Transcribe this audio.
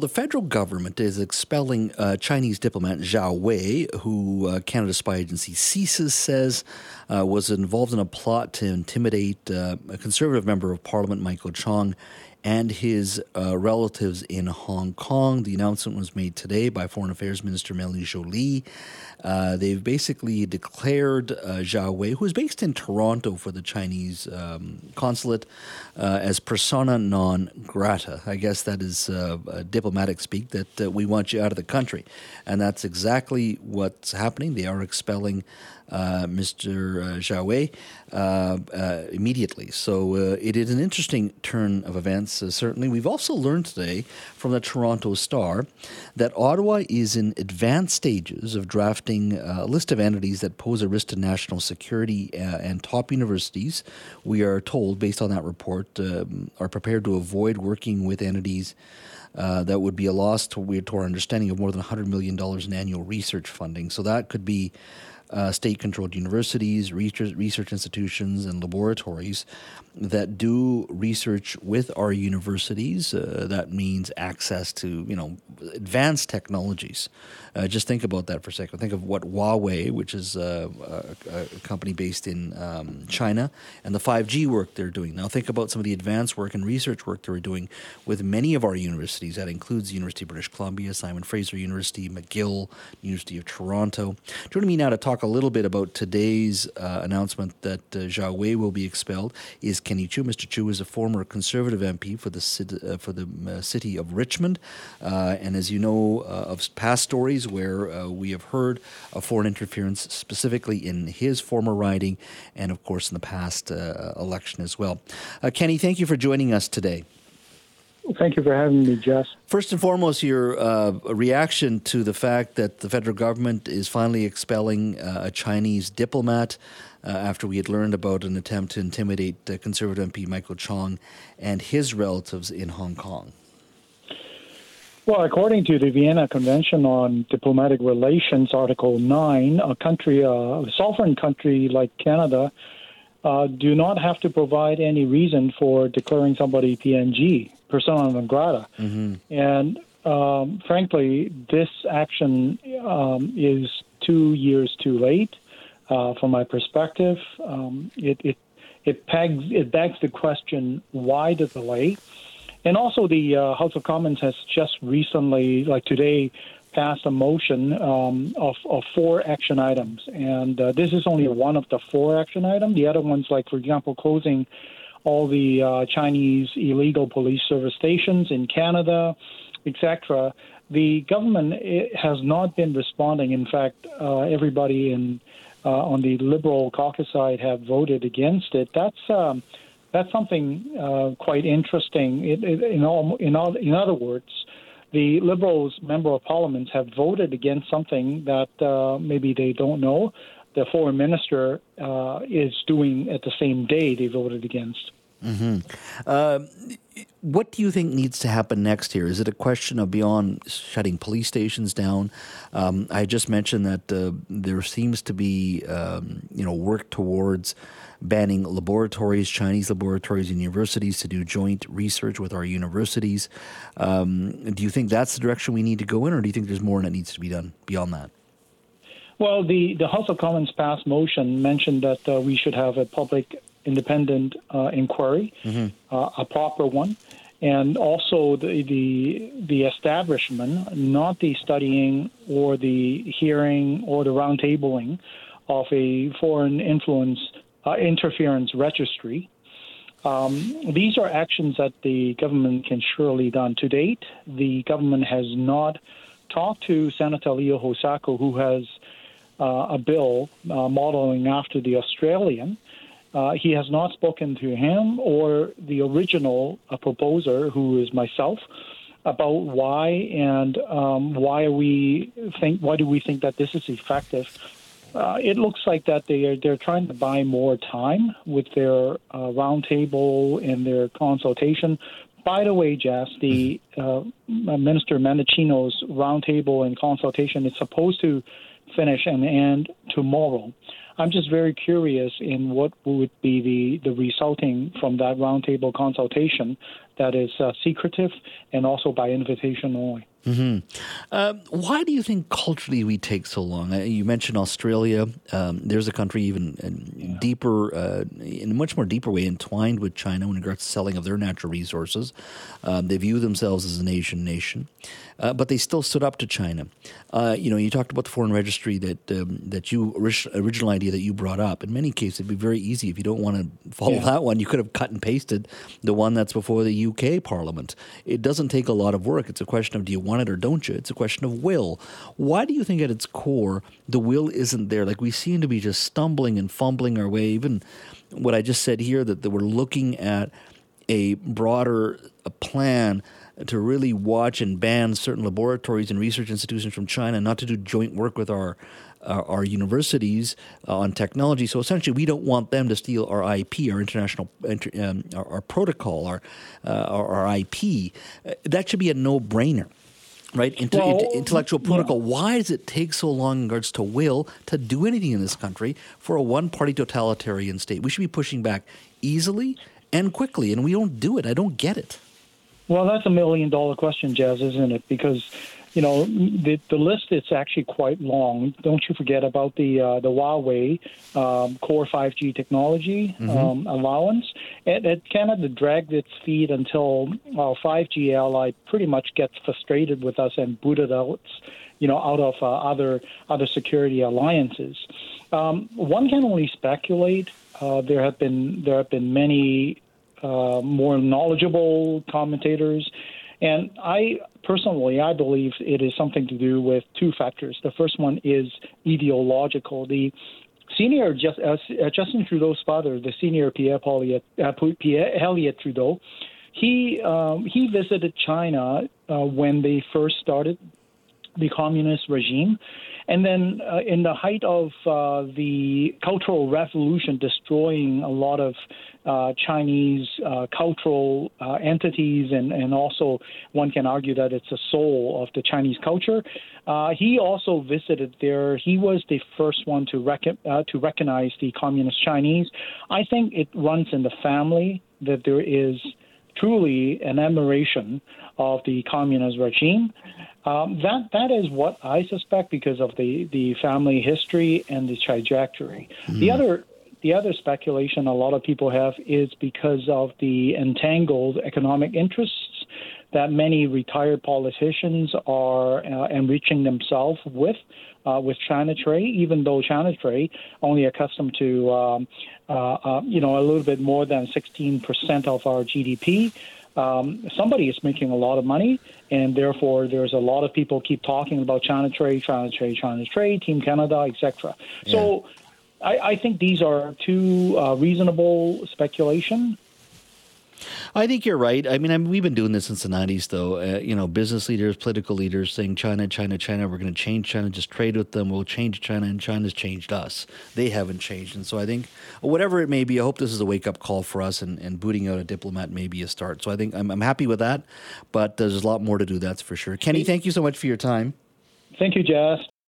The federal government is expelling uh, Chinese diplomat Zhao Wei, who uh, Canada spy agency CSIS says uh, was involved in a plot to intimidate uh, a conservative member of parliament, Michael Chong, and his uh, relatives in Hong Kong. The announcement was made today by Foreign Affairs Minister Melanie Joly. Uh, they've basically declared uh, Zhao Wei, who is based in Toronto for the Chinese um, consulate, uh, as persona non grata. I guess that is uh, diplomatic speak that uh, we want you out of the country. And that's exactly what's happening. They are expelling uh, Mr. Uh, Zhao uh, uh, immediately. So it is an interesting turn of events, certainly. We've also learned today from the Toronto Star that Ottawa is in advanced stages of drafting a list of entities that pose a risk to national security and top universities, we are told, based on that report, um, are prepared to avoid working with entities. Uh, that would be a loss to, to, our understanding of more than $100 million in annual research funding. So that could be uh, state controlled universities, research, research institutions, and laboratories that do research with our universities. Uh, that means access to you know advanced technologies. Uh, just think about that for a second. Think of what Huawei, which is a, a, a company based in um, China, and the 5G work they're doing. Now think about some of the advanced work and research work they're doing with many of our universities. That includes the University of British Columbia, Simon Fraser University, McGill, University of Toronto. Joining me now to talk a little bit about today's uh, announcement that uh, Zhao Wei will be expelled is Kenny Chiu. Mr. Chiu is a former Conservative MP for the uh, for the uh, city of Richmond, uh, and as you know uh, of past stories where we have heard of foreign interference, specifically in his former riding, and of course in the past election as well. Kenny, thank you for joining us today. Thank you for having me, Jess. First and foremost, your uh, reaction to the fact that the federal government is finally expelling uh, a Chinese diplomat uh, after we had learned about an attempt to intimidate uh, Conservative MP Michael Chong and his relatives in Hong Kong. Well, according to the Vienna Convention on Diplomatic Relations, Article 9, a country, uh, a sovereign country like Canada, uh, do not have to provide any reason for declaring somebody PNG, persona non grata. Mm-hmm. And um, frankly, this action um, is two years too late. Uh, from my perspective, um, it, it it pegs it begs the question why the delay, and also the uh, House of Commons has just recently, like today, passed a motion um, of, of four action items, and uh, this is only one of the four action items. The other ones, like for example, closing all the uh, Chinese illegal police service stations in Canada, etc. The government has not been responding. In fact, uh, everybody in uh, on the Liberal caucus side have voted against it. That's um, that's something uh, quite interesting. It, it, in, all, in, all, in other words, the Liberals member of Parliament have voted against something that uh, maybe they don't know. The foreign minister uh, is doing at the same day they voted against. Mm-hmm. Uh, what do you think needs to happen next here? Is it a question of beyond shutting police stations down? Um, I just mentioned that uh, there seems to be, um, you know, work towards banning laboratories, Chinese laboratories and universities to do joint research with our universities. Um, do you think that's the direction we need to go in, or do you think there's more that needs to be done beyond that? Well, the, the House of Commons passed motion mentioned that uh, we should have a public independent uh, inquiry, mm-hmm. uh, a proper one, and also the, the the establishment, not the studying or the hearing or the roundtabling of a foreign influence uh, interference registry. Um, these are actions that the government can surely done. To date, the government has not talked to Senator Leo Housakos, who has uh, a bill uh, modeling after the Australian. Uh, he has not spoken to him or the original uh, proposer, who is myself, about why and um, why we think why do we think that this is effective uh, it looks like that they are they're trying to buy more time with their uh, roundtable and their consultation. By the way, Jess, the mm-hmm. uh, Minister Mendicino's roundtable and consultation is supposed to finish and end tomorrow. I'm just very curious in what would be the, the resulting from that roundtable consultation that is uh, secretive and also by invitation only. Mm-hmm. Uh, why do you think culturally we take so long? Uh, you mentioned Australia. Um, there's a country even yeah. deeper, uh, in a much more deeper way, entwined with China when it regards to selling of their natural resources. Um, they view themselves as an Asian nation, uh, but they still stood up to China. Uh, you know, you talked about the foreign registry that um, that you original idea that you brought up. In many cases, it'd be very easy if you don't want to follow yeah. that one. You could have cut and pasted the one that's before the UK Parliament. It doesn't take a lot of work. It's a question of do you want want it or don't you? It's a question of will. Why do you think at its core the will isn't there? Like we seem to be just stumbling and fumbling our way. Even what I just said here that, we're looking at a broader plan to really watch and ban certain laboratories and research institutions from China, not to do joint work with our our, universities uh, on technology. So essentially, we don't want them to steal our IP, our international um, our, our, protocol, our, uh, our, our IP. Uh, that should be a no brainer right? Well, intellectual protocol. Yeah. Why does it take so long in regards to will to do anything in this country for a one party totalitarian state? We should be pushing back easily and quickly, and we don't do it. I don't get it. Well, that's a million dollar question, Jas, isn't it? Because you know, the, the list is actually quite long. Don't you forget about the uh, the Huawei um, Core 5G technology mm-hmm. um, allowance. It, it Canada dragged its feet until our 5G ally pretty much gets frustrated with us and booted out, you know, out of uh, other other security alliances. Um, one can only speculate. Uh, there have been there have been many uh, more knowledgeable commentators and I personally, I believe it is something to do with two factors. The first one is ideological. The senior just, uh, uh Justin Trudeau's father, the senior Pierre, Pauliet, uh, Pierre Elliott Trudeau, he um, he visited China uh, when they first started the communist regime, and then, uh, in the height of uh, the Cultural Revolution, destroying a lot of uh, Chinese uh, cultural uh, entities, and, and also one can argue that it's a soul of the Chinese culture. Uh, he also visited there. He was the first one to, rec- to recognize the communist Chinese. I think it runs in the family that there is truly an admiration of the communist regime. Um, that that is what I suspect because of the, the family history and the trajectory. Mm. The other the other speculation a lot of people have is because of the entangled economic interests that many retired politicians are uh, enriching themselves with uh, with China trade, even though China trade only accustomed to um, uh, uh you know a little bit more than 16% of our GDP um, somebody is making a lot of money, and therefore there's a lot of people keep talking about China trade, China trade, China trade, Team Canada, etc. Yeah. So I, I, think these are two uh, reasonable speculation I think you're right. I mean, I mean, we've been doing this since the 90s, though. Uh, you know, business leaders, political leaders saying China, China, China, we're going to change China, just trade with them, we'll change China, and China's changed us. They haven't changed. And so I think, whatever it may be, I hope this is a wake up call for us, and, and booting out a diplomat may be a start. So I think I'm, I'm happy with that, but there's a lot more to do, that's for sure. Kenny, thank you so much for your time. Thank you, Jas.